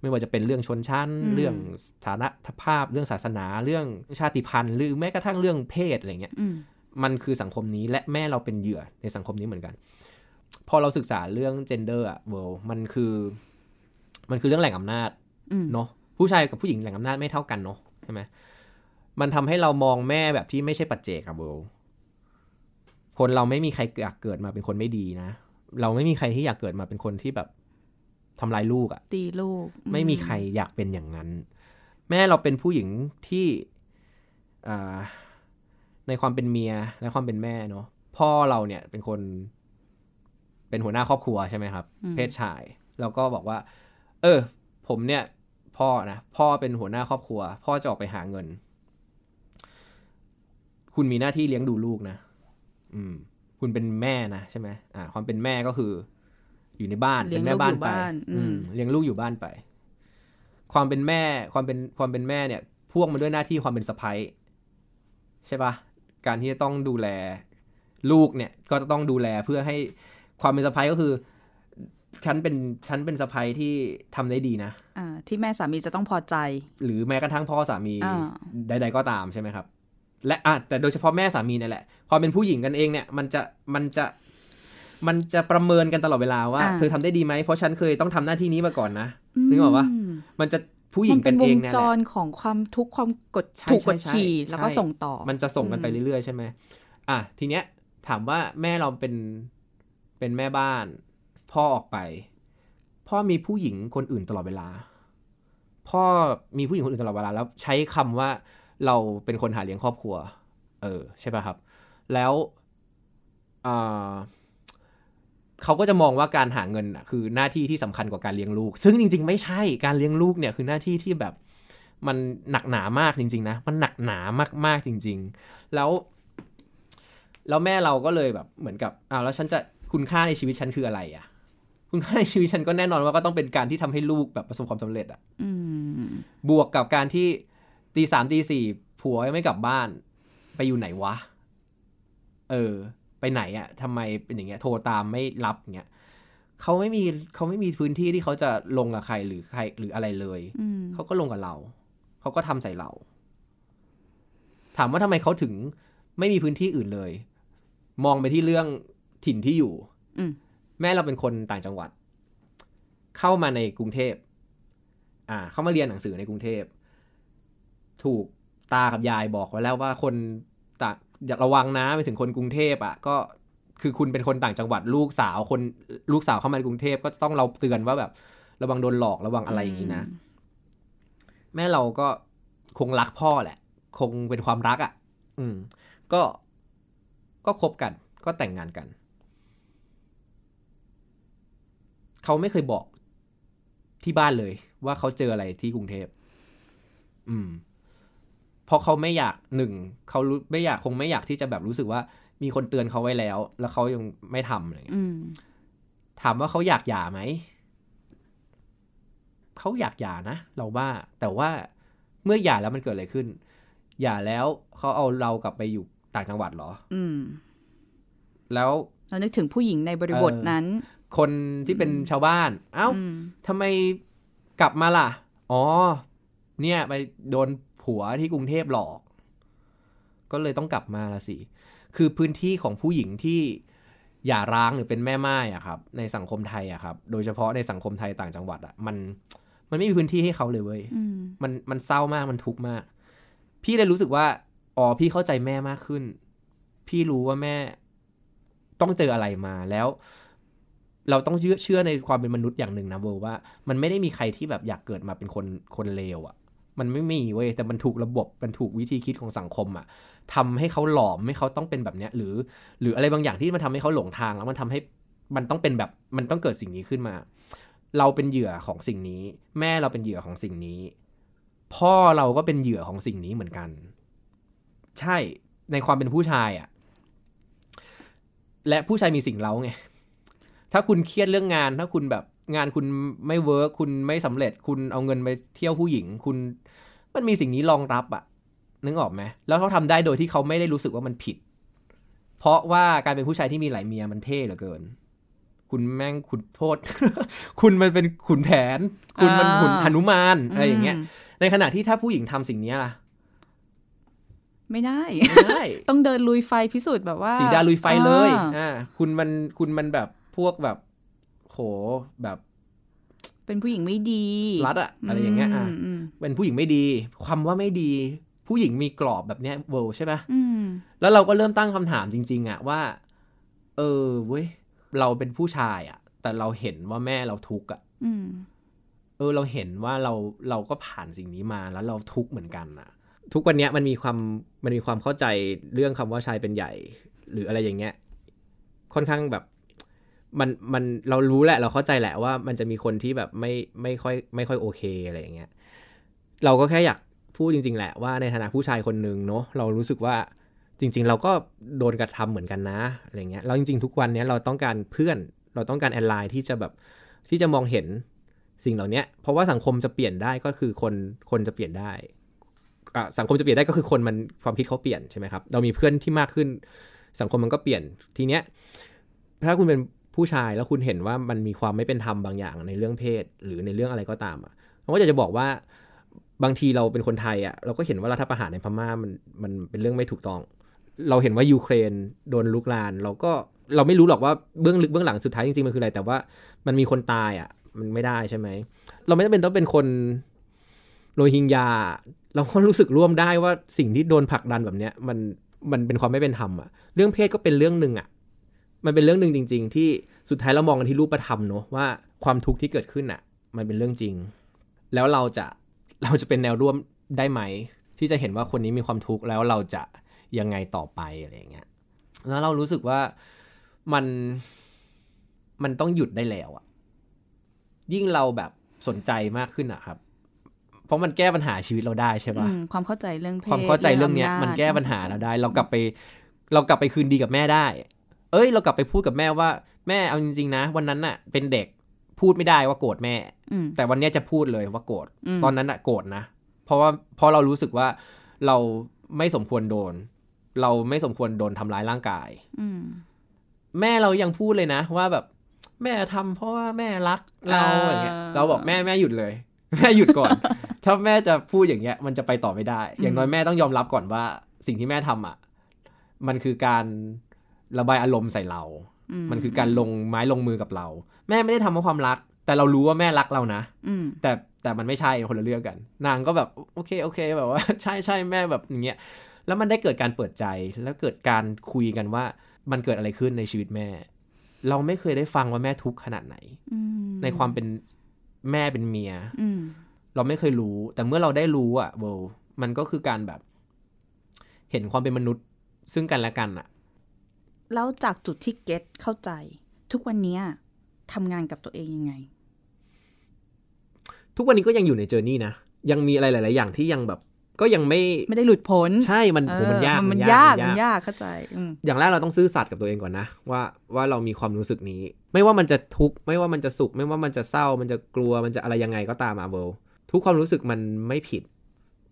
ไม่ว่าจะเป็นเรื่องชนชั้นอืมเรื่องสถานะภาพ เรื่องศาสนา เรื่องชาติพันธุ์ หรือแม้กระทั่งเรื่องเพศอะไรเงี้ยอื มมันคือสังคมนี้และแม่เราเป็นเหยื่อในสังคมนี้เหมือนกัน พอเราศึกษาเรื่อง gender อะเวลมันคือ มันคือเรื่องแหล่งอำนาจอืมเนาะผู้ชายกับผู้หญิงแหล่งอำนาจไม่เท่ากันเนาะใช่ไหมมันทำให้เรามองแม่แบบที่ไม่ใช่ปัจเจกอะเวลคนเราไม่มีใครอยากเกิดมาเป็นคนไม่ดีนะ เราไม่มีใครที่อยากเกิดมาเป็นคนที่แบบทำลายลูกอะตีลูก ไม่มีใครอยากเป็นอย่างนั้น แม่เราเป็นผู้หญิงที่อ่า ในความเป็นเมียและความเป็นแม่เนาะพ่อเราเนี่ยเป็นคน เป็นหัวหน้าครอบครัวใช่ไหมครับอืมเพศชาย แล้วก็บอกว่า เออ ผมเนี่ย พ่อนะพ่อเป็นหัวหน้าครอบครัว พ่อจะออกไปหาเงิน คุณมีหน้าที่เลี้ยงดูลูกนะอืม คุณเป็นแม่นะใช่ไหมอ่า ความเป็นแม่ก็คือ อยู่ในบ้านเลี้เป็ยงนแม่บ้านลูกอยู่ไปบ้านอืมอืมเลี้ยงลูกอยู่บ้านไป ความเป็นแม่ ความเป็นความเป็นแม่เนี่ยพ่วงมาด้วยหน้าที่ความเป็นสะใภ้ใช่ปะ การที่จะต้องดูแลลูกเนี่ยก็จะต้องดูแลเพื่อให้ความเป็นสะใภ้ก็คือฉันเป็นฉันเป็นสะใภ้ที่ทำได้ดีนะอ่าที่แม่สามีจะต้องพอใจ หรือแม้กระทั่งพ่อสามีอ่าใด ๆ ก็ตามใช่ไหมครับ และอะแต่โดยเฉพาะแม่สามีเนี่ยแหละ พอเป็นผู้หญิงกันเองเนี่ย มันจะมันจะมันจะประเมินกันตลอดเวลาว่า เธอทำได้ดีไหมเพราะฉันเคยต้องทำหน้าที่นี้มาก่อนนะนึกออกปะมมันจะ ผู้หญิมังนเป็กันนวเองงเนี่ยจแหละรของความทุกข์ความกดใช่ถูกกดใช่ขี่ใช่แล้วก็ส่งต่อ มันจะส่งกันไปเรื่อยๆใช่ไหมอะทีเนี้ยถามว่าแม่เราเป็นเป็นแม่บ้าน พ่อออกไป พ่อมีผู้หญิงคนอื่นตลอดเวลา พ่อมีผู้หญิงคนอื่นตลอดเวลา แล้วใช้คำว่าเราเป็นคนหาเลี้ยงครอบครัว เออ ใช่ป่ะครับ แล้วอ่า เขาก็จะมองว่าการหาเงินน่ะคือหน้าที่ที่สำคัญกว่าการเลี้ยงลูก ซึ่งจริง ๆ ไม่ใช่การเลี้ยงลูกเนี่ยคือหน้าที่ที่แบบมันหนักหนามากจริง ๆ นะ มันหนักหนามากๆจริง ๆ แล้ว แล้วแม่เราก็เลยแบบเหมือนกับอ้าวแล้วฉันจะคุณค่าในชีวิตฉันคืออะไรอะคุณค่าในชีวิตฉันก็แน่นอนว่าก็ต้องเป็นการที่ทำให้ลูกแบบประสบความสำเร็จอะอืมบวกกับการที่ตีสามตีสี่ผัวยังไม่กลับบ้าน ไปอยู่ไหนวะ เออ ไปไหนอะทำไมเป็นอย่างเงี้ยโทรตามไม่รับอย่างเงี้ยเขาไม่มีเขาไม่มีพื้นที่ที่เขาจะลงกับใครหรือใครหรืออะไรเลยอืมเขาก็ลงกับเราเขาก็ทำใส่เรา ถามว่าทำไมเขาถึงไม่มีพื้นที่อื่นเลย มองไปที่เรื่องถิ่นที่อยู่อืมแม่เราเป็นคนต่างจังหวัด เข้ามาในกรุงเทพอ่า เข้ามาเรียนหนังสือในกรุงเทพ ถูกตากับยายบอกไว้แล้วว่าคนต่าง อย่าระวังนะไปถึงคนกรุงเทพอะก็คือคุณเป็นคนต่างจังหวัดลูกสาวคนลูกสาวเข้ามาในกรุงเทพก็ต้องเราเตือนว่าแบบ ระวังโดนหลอกระวังอะไรอย่างนี้นะ แม่เราก็คงรักพ่อแหละ คงเป็นความรักอะ่ะ อืม ก็ก็คบกัน ก็แต่งงานกัน เขาไม่เคยบอกที่บ้านเลย ว่าเขาเจออะไรที่กรุงเทพ อืม เพราะเขาไม่อยากหนึ่งเขารู้ไม่อยากคงไม่อยากที่จะแบบรู้สึกว่ามีคนเตือนเขาไว้แล้ว แล้วเขายังไม่ทำอะไรอย่างเงี้ยอืมถามว่าเขาอยากหย่าไหมเขาอยากหย่านะเราว่าแต่ว่าเมื่อหย่าแล้วมันเกิดอะไรขึ้นหย่าแล้วเขาเอาเรากลับไปอยู่ต่างจังหวัดเหรอ อืม แล้วเรานึกถึงผู้หญิงในบริบทเออนั้น คนที่เป็นชาวบ้าน เอ้าอืมทำไมกลับมาล่ะ อ๋อ เนี่ย ไปโดน ผัวที่กรุงเทพหลอก ก็เลยต้องกลับมาละสิ คือพื้นที่ของผู้หญิงที่หย่าร้างหรือเป็นแม่ไม้อะครับ ในสังคมไทยอะครับ โดยเฉพาะในสังคมไทยต่างจังหวัดอะมันมันไม่มีพื้นที่ให้เขาเลยเว้ยอืมมันมันเศร้ามากมันทุกข์มาก พี่เลยรู้สึกว่าอ๋อพี่เข้าใจแม่มากขึ้น พี่รู้ว่าแม่ต้องเจออะไรมาแล้ว เราต้องเชื่อเชื่อในความเป็นมนุษย์อย่างหนึ่งนะเวอร์ว่า มันไม่ได้มีใครที่แบบอยากเกิดมาเป็นคนคนเลวอะ่ะ มันไม่มีเว้ยแต่มันถูกระบบมันถูกวิธีคิดของสังคมอะ่ะทำให้เขาหลอมให้เขาต้องเป็นแบบเนี้ยหรือ หรืออะไรบางอย่างที่มันทำให้เขาหลงทางแล้วมันทำให้มันต้องเป็นแบบมันต้องเกิดสิ่งนี้ขึ้นมา เราเป็นเหยื่อของสิ่งนี้ แม่เราเป็นเหยื่อของสิ่งนี้ พ่อเราก็เป็นเหยื่อของสิ่งนี้เหมือนกัน ใช่ในความเป็นผู้ชายอะ่ะ และผู้ชายมีสิ่งเล้าไงถ้าคุณเครียดเรื่องงาน ถ้าคุณแบบงานคุณไม่เวิร์คคุณไม่สำเร็จ คุณเอาเงินไปเที่ยวผู้หญิง คุณ มันมีสิ่งนี้รองรับอะนึกออกไหมแล้วเขาทำได้โดยที่เขาไม่ได้รู้สึกว่ามันผิด เพราะว่าการเป็นผู้ชายที่มีหลายเมียมันเท่เหลือเกิน คุณแม่งคุณโทษ คุณมันเป็นขุนแผน คุณมันขุนอ่าหนุมานอะไรอย่างเงี้ยมในขณะที่ถ้าผู้หญิงทำสิ่งนี้ล่ะไม่ได้ไม่ได้ ต้องเดินลุยไฟพิสูจน์แบบว่า สีดาลุยไฟเลย อ่าอ่าคุณมัน คุณมันแบบพวกแบบ โห แบบ เป็นผู้หญิงไม่ดีสลัดอะอะไรอย่างเงี้ยอะมอืมเป็นผู้หญิงไม่ดี ความว่าไม่ดี ผู้หญิงมีกรอบแบบเนี้ยเวิลใช่ไหมอืมแล้วเราก็เริ่มตั้งคำถามจริง ๆอะว่า เออเว้ยเราเป็นผู้ชายอะแต่เราเห็นว่าแม่เราทุกข์อะอืมเออเราเห็นว่าเราเราก็ผ่านสิ่งนี้มาแล้วเราทุกข์เหมือนกันอะทุกวันเนี้ยมันมีความมันมีความเข้าใจเรื่องคำว่าชายเป็นใหญ่ หรืออะไรอย่างเงี้ย ค่อนข้างแบบ มันมันเรารู้แหละ เราเข้าใจแหละว่ามันจะมีคนที่แบบไม่ไม่ค่อยไม่ค่อยโอเคอะไรอย่างเงี้ยเราก็แค่อยากพูดจริง ๆ แหละว่าในฐานะผู้ชายคนหนึ่งเนาะเรารู้สึกว่าจริง ๆ เราก็โดนกระทำเหมือนกันนะอะไรเงี้ยแล้วจริง ๆ ทุกวันเนี้ยเราต้องการเพื่อน เราต้องการแอนไลน์ที่จะแบบที่จะมองเห็นสิ่งเหล่านี้เพราะว่าสังคมจะเปลี่ยนได้ก็คือคนคนจะเปลี่ยนได้อะสังคมจะเปลี่ยนได้ก็คือคนมันความคิดเขาเปลี่ยนใช่ไหมครับเรามีเพื่อนที่มากขึ้น สังคมมันก็เปลี่ยนทีเนี้ยถ้าคุณเป็น ผู้ชายแล้วคุณเห็นว่ามันมีความไม่เป็นธรรมบางอย่างในเรื่องเพศ หรือในเรื่องอะไรก็ตามอะผมก็อยากจะบอกว่าบางทีเราเป็นคนไทยอะเราก็เห็นว่ารัฐประหารในพม่ามันมันเป็นเรื่องไม่ถูกต้อง เราเห็นว่ายูเครนโดนลุกลาน เราก็เราไม่รู้หรอกว่าเบื้องลึกเบื้องหลังสุดท้ายจริงๆมันคืออะไรแต่ว่ามันมีคนตายอะมันไม่ได้ใช่ไหมเราไม่จำเป็นต้องเป็นคนโรฮิงญาเราก็รู้สึกร่วมได้ว่าสิ่งที่โดนผลักดันแบบเนี้ยมันมันเป็นความไม่เป็นธรรมอะเรื่องเพศก็เป็นเรื่องหนึ่งอะ มันเป็นเรื่องหนึ่งจริง ๆ ที่สุดท้ายเรามองกันที่รูปธรรมเนอะว่าความทุกข์ที่เกิดขึ้นอะ มันเป็นเรื่องจริง แล้วเราจะเราจะเป็นแนวร่วมได้ไหม ที่จะเห็นว่าคนนี้มีความทุกข์แล้วเราจะยังไงต่อไปอะไรอย่างเงี้ยแล้วเรารู้สึกว่ามันมันต้องหยุดได้แล้วอะยิ่งเราแบบสนใจมากขึ้นอะครับ เพราะมันแก้ปัญหาชีวิตเราได้ใช่ปะอืมความเข้าใจเรื่องเพศความเข้าใจเรื่องเนี้ยำาจมันแก้ปัญหาเราได้ เรากลับไป เรากลับไปคืนดีกับแม่ได้ เอ้ยเรากลับไปพูดกับแม่ว่า แม่เอาจริงๆนะ วันนั้นน่ะ เป็นเด็กพูดไม่ได้ว่าโกรธแม่อืมแต่วันเนี้ยจะพูดเลยว่าโกรธอืมตอนนั้นน่ะโกรธนะ เพราะว่าเพราะเรารู้สึกว่าเราไม่สมควรโดน เราไม่สมควรโดนทำร้ายร่างกายอืมแม่เรายังพูดเลยนะ ว่าแบบ แม่ทำเพราะว่าแม่รักเราอ่าอย่างเงี้ยเราบอกแม่แม่หยุดเลยแม่หยุดก่อน ถ้าแม่จะพูดอย่างเงี้ย มันจะไปต่อไม่ได้ อย่างน้อยแม่ต้องยอมรับก่อนว่า สิ่งที่แม่ทำอะ มันคือการ ระบายอารมณ์ใส่เรา มันคือการลงไม้ลงมือกับเรา แม่ไม่ได้ทำเพราะความรัก แต่เรารู้ว่าแม่รักเรานะอืมแต่แต่มันไม่ใช่คนละเรื่องกัน นางก็แบบโอเคโอเคแบบว่าใช่ใช่แม่แบบอย่างเงี้ยแล้วมันได้เกิดการเปิดใจแล้วเกิดการคุยกันว่ามันเกิดอะไรขึ้นในชีวิตแม่ เราไม่เคยได้ฟังว่าแม่ทุกข์ขนาดไหนอืมในความเป็นแม่เป็นเมียอืมเราไม่เคยรู้ แต่เมื่อเราได้รู้อะโบมันก็คือการแบบ เห็นความเป็นมนุษย์ซึ่งกันและกันอะ แล้วจากจุดที่เก็ตเข้าใจ ทุกวันเนี้ยทำงานกับตัวเองยังไง ทุกวันนี้ก็ยังอยู่ในเจอร์นี่นะ ยังมีอะไรหลาย ๆ อย่างที่ยังแบบ ก็ยังไม่ไม่ได้หลุดพ้นใช่มันเอโหอมันยากมันยากมันยากเข้าใจอืมอย่างแรกเราต้องซื่อสัตย์กับตัวเองก่อนนะ ว่าว่าเรามีความรู้สึกนี้ ไม่ว่ามันจะทุกข์ไม่ว่ามันจะสุข ไม่ว่ามันจะเศร้า มันจะกลัวมันจะอะไรยังไงก็ตามอะเวลทุกความรู้สึกมันไม่ผิด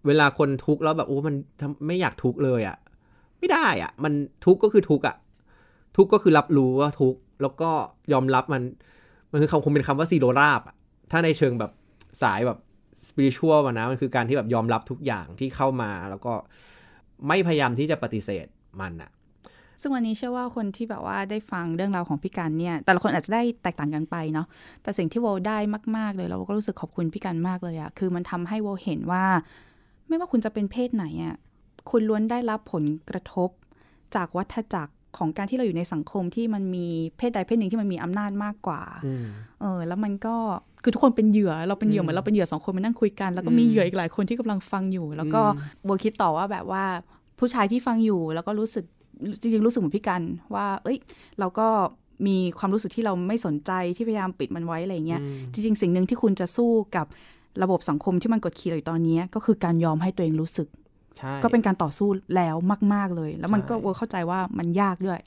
เวลาคนทุกข์แล้วแบบโอ้มันทำไม่อยากทุกข์เลยอะไม่ได้อะมันทุกข์ก็คือทุกข์อะ ทุกก็คือรับรู้ว่าทุกแล้วก็ยอมรับมัน มันคือคำคงเป็นคำว่าซีโรราบอะถ้าในเชิงแบบสายแบบสปิริชัวลนะมันคือการที่แบบยอมรับทุกอย่างที่เข้ามา แล้วก็ไม่พยายามที่จะปฏิเสธมันอะซึ่งวันนี้เชื่อว่าคนที่แบบว่าได้ฟังเรื่องราวของพี่กันเนี่ย แต่ละคนอาจจะได้แตกต่างกันไปเนาะแต่สิ่งที่โวได้มาก ๆ เลยเราก็รู้สึกขอบคุณพี่กันมากเลยอะคือมันทำให้โวเห็นว่า ไม่ว่าคุณจะเป็นเพศไหนอะคุณล้วนได้รับผลกระทบจากวัฏจักร ของการที่เราอยู่ในสังคมที่มันมีเพศใดเพศหนึ่งที่มันมีอำนาจมากกว่าอืมเออ แล้วมันก็คือทุกคนเป็นเหยื่อ เราเป็นเหยื่ออืมเหมือนเราเป็นเหยื่อสองคนมานั่งคุยกัน แล้วก็มีอืมเหยื่ออีกหลายคนที่กำลังฟังอยู่ แล้วก็อืมโบคิดต่อว่าแบบว่าผู้ชายที่ฟังอยู่ แล้วก็รู้สึกจริงๆรู้สึกเหมือนพี่กันว่า เอ้ย เราก็มีความรู้สึกที่เราไม่สนใจที่พยายามปิดมันไว้อะไรเงี้ยอืมจริงๆ สิ่งหนึ่งที่คุณจะสู้กับระบบสังคมที่มันกดขี่เราอยู่ตอนนี้ก็คือการยอมให้ตัวเองรู้สึกใช่ ก็เป็นการต่อสู้แล้วมาก ๆเลย แล้วมันก็ใช่โบเข้าใจว่ามันยากด้วย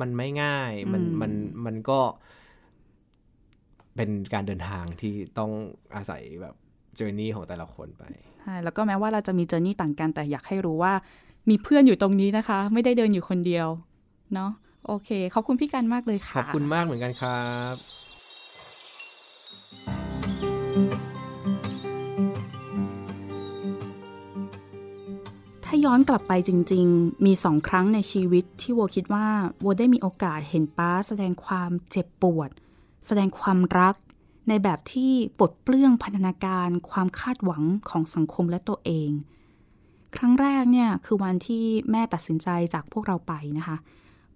มันไม่ง่ายมันอืมมันมันก็ เป็นการเดินทางที่ต้องอาศัยแบบเจอร์นี่ของแต่ละคนไปใช่แล้วก็แม้ว่าเราจะมีเจอร์นี่ต่างกันแต่อยากให้รู้ว่า มีเพื่อนอยู่ตรงนี้นะคะ ไม่ได้เดินอยู่คนเดียวเนาะโอเค ขอบคุณพี่กันมากเลยขค่ะอบคุณมากเหมือนกันครับ ย้อนกลับไปจริง ๆ มีสองครั้งในชีวิตที่โวคิดว่าโวได้มีโอกาสเห็นป้าแสดงความเจ็บปวด แสดงความรัก ในแบบที่ปลดเปลื้องพันธนาการความคาดหวังของสังคมและตัวเอง ครั้งแรกเนี่ยคือวันที่แม่ตัดสินใจจากพวกเราไปนะคะ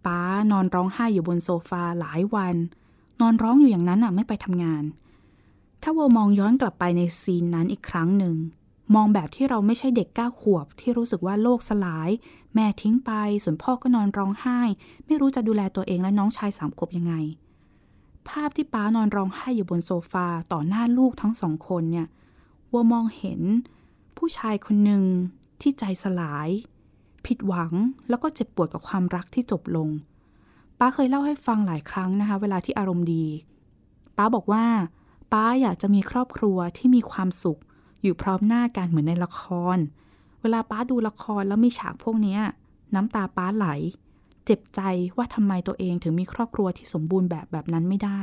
ป้านอนร้องไห้อยู่บนโซฟาหลายวัน นอนร้องอยู่อย่างนั้นอะไม่ไปทำงาน ถ้าโวมองย้อนกลับไปในซีนนั้นอีกครั้งหนึ่ง มองแบบที่เราไม่ใช่เด็กเก้าขวบ ที่รู้สึกว่าโลกสลาย แม่ทิ้งไป ส่วนพ่อก็นอนร้องไห้ ไม่รู้จะดูแลตัวเองและน้องชายสามขวบยังไง ภาพที่ป้านอนร้องไห้อยู่บนโซฟาต่อหน้าลูกทั้งสองคนเนี่ยวัวมองเห็น ผู้ชายคนหนึ่งที่ใจสลาย ผิดหวังแล้วก็เจ็บปวดกับความรักที่จบลง ป้าเคยเล่าให้ฟังหลายครั้งนะคะ เวลาที่อารมณ์ดี ป้าบอกว่า ป้าอยากจะมีครอบครัวที่มีความสุข อยู่พร้อมหน้ากันเหมือนในละคร เวลาป้าดูละครแล้วมีฉากพวกนี้น้ำตาป้าไหล เจ็บใจว่าทำไมตัวเองถึงมีครอบครัวที่สมบูรณ์แบบแบบนั้นไม่ได้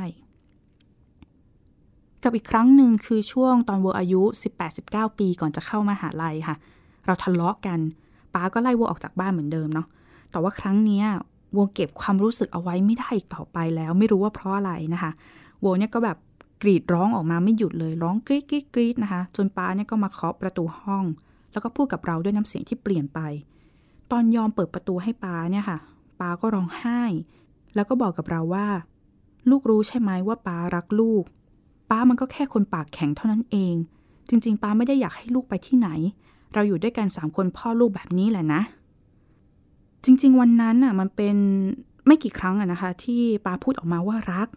กับอีกครั้งหนึ่งคือช่วงตอนวัวอายุ 18-19 ปีก่อนจะเข้ามาหาลัยค่ะ เราทะเลาะกันป้าก็ไล่วัวออกจากบ้านเหมือนเดิมเนาะแต่ว่าครั้งนี้วัวเก็บความรู้สึกเอาไว้ไม่ได้อีกต่อไปแล้ว ไม่รู้ว่าเพราะอะไรนะคะวัวเนี่ยก็แบบ กรีดร้องออกมาไม่หยุดเลยร้องกรีดกรีดกรีดนะคะ จนป้าเนี่ยก็มาเคาะประตูห้อง แล้วก็พูดกับเราด้วยน้ำเสียงที่เปลี่ยนไป ตอนยอมเปิดประตูให้ป้าเนี่ยค่ะป้าก็ร้องไห้ แล้วก็บอกกับเราว่า ลูกรู้ใช่ไหมว่าป้ารักลูก ป้ามันก็แค่คนปากแข็งเท่านั้นเอง จริง ๆป้าไม่ได้อยากให้ลูกไปที่ไหน เราอยู่ด้วยกันสามคนพ่อลูกแบบนี้แหละนะ จริง ๆ วันนั้นอะมันเป็นไม่กี่ครั้งอะนะคะ ที่ป้าพูดออกมาว่ารัก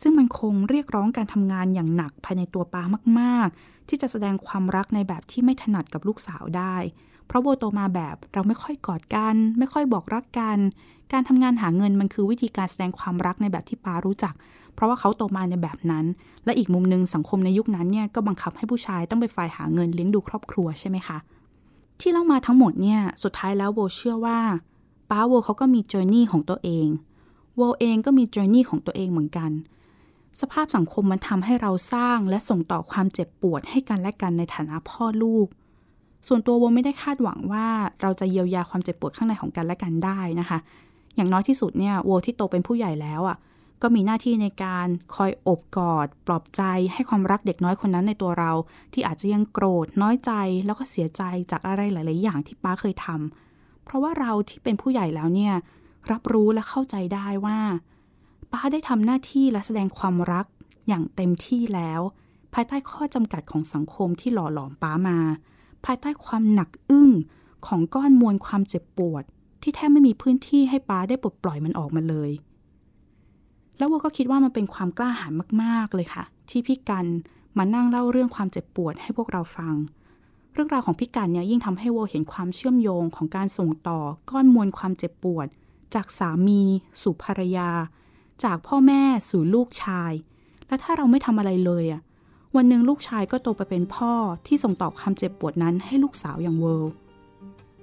ซึ่งมันคงเรียกร้องการทำงานอย่างหนักภายในตัวป้ามากๆ ที่จะแสดงความรักในแบบที่ไม่ถนัดกับลูกสาวได้ เพราะโบโตมาแบบเราไม่ค่อยกอดกัน ไม่ค่อยบอกรักกัน การทำงานหาเงินมันคือวิธีการแสดงความรักในแบบที่ป้ารู้จัก เพราะว่าเขาโตมาในแบบนั้น และอีกมุมหนึ่งสังคมในยุคนั้นเนี่ยก็บังคับให้ผู้ชายต้องไปฝ่ายหาเงินเลี้ยงดูครอบครัวใช่ไหมคะที่เล่ามาทั้งหมดเนี่ยสุดท้ายแล้วโบเชื่อว่าป้าโวเขาก็มีเจอร์นี่ของตัวเองโวเองก็มีเจอร์นี่ของตัวเองเหมือนกัน สภาพสังคมมันทำให้เราสร้างและส่งต่อความเจ็บปวดให้กันและกันในฐานะพ่อลูก ส่วนตัวโวไม่ได้คาดหวังว่าเราจะเยียวยาความเจ็บปวดข้างในของกันและกันได้นะคะ อย่างน้อยที่สุดเนี่ยโวที่โตเป็นผู้ใหญ่แล้วอะก็มีหน้าที่ในการคอยอบกอด ปลอบใจให้ความรักเด็กน้อยคนนั้นในตัวเรา ที่อาจจะยังโกรธน้อยใจแล้วก็เสียใจจากอะไรหลาย ๆ อย่างที่ป้าเคยทำเพราะว่าเราที่เป็นผู้ใหญ่แล้วเนี่ยรับรู้และเข้าใจได้ว่า ป้าได้ทำหน้าที่และแสดงความรักอย่างเต็มที่แล้ว ภายใต้ข้อจำกัดของสังคมที่หล่อหลอมป้ามา ภายใต้ความหนักอึ้งของก้อนมวลความเจ็บปวด ที่แทบไม่มีพื้นที่ให้ป้าได้ปลดปล่อยมันออกมาเลย แล้ววัวก็คิดว่ามันเป็นความกล้าหาญมากๆเลยค่ะ ที่พี่กันมานั่งเล่าเรื่องความเจ็บปวดให้พวกเราฟัง เรื่องราวของพี่กันเนี่ยยิ่งทำให้วัวเห็นความเชื่อมโยงของการส่งต่อก้อนมวลความเจ็บปวด จากสามีสู่ภรรยา จากพ่อแม่สู่ลูกชาย และถ้าเราไม่ทำอะไรเลยอะวันหนึ่งลูกชายก็โตไปเป็นพ่อที่ส่งต่อความเจ็บปวดนั้นให้ลูกสาวอย่างเวิร์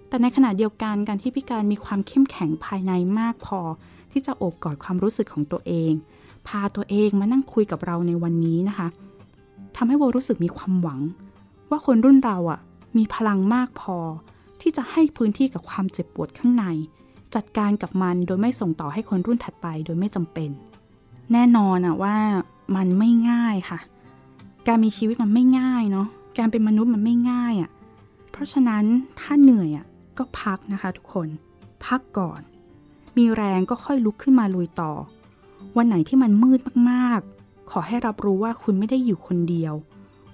แต่ในขณะเดียวกันการที่พี่การมีความเข้มแข็งภายในมากพอ ที่จะโอบกอดความรู้สึกของตัวเอง พาตัวเองมานั่งคุยกับเราในวันนี้นะคะทำให้โวรู้สึกมีความหวัง ว่าคนรุ่นเราอะมีพลังมากพอ ที่จะให้พื้นที่กับความเจ็บปวดข้างใน จัดการกับมันโดยไม่ส่งต่อให้คนรุ่นถัดไปโดยไม่จำเป็น แน่นอนอะว่ามันไม่ง่ายค่ะ การมีชีวิตมันไม่ง่ายเนาะการเป็นมนุษย์มันไม่ง่ายอะเพราะฉะนั้นถ้าเหนื่อยอะก็พักนะคะทุกคนพักก่อน มีแรงก็ค่อยลุกขึ้นมาลุยต่อ วันไหนที่มันมืดมากๆ ขอให้รับรู้ว่าคุณไม่ได้อยู่คนเดียว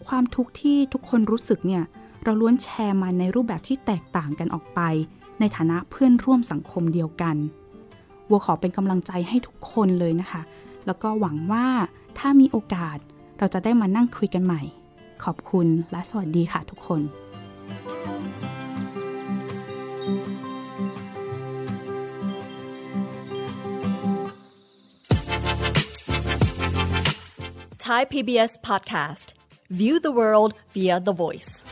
ความทุกข์ที่ทุกคนรู้สึกเนี่ยเราล้วนแชร์มันในรูปแบบที่แตกต่างกันออกไป ในฐานะเพื่อนร่วมสังคมเดียวกันวัวขอเป็นกำลังใจให้ทุกคนเลยนะคะ แล้วก็หวังว่าถ้ามีโอกาสเราจะได้มานั่งคุยกันใหม่ ขอบคุณและสวัสดีค่ะทุกคน Thai PBS podcast. View the world via the voice.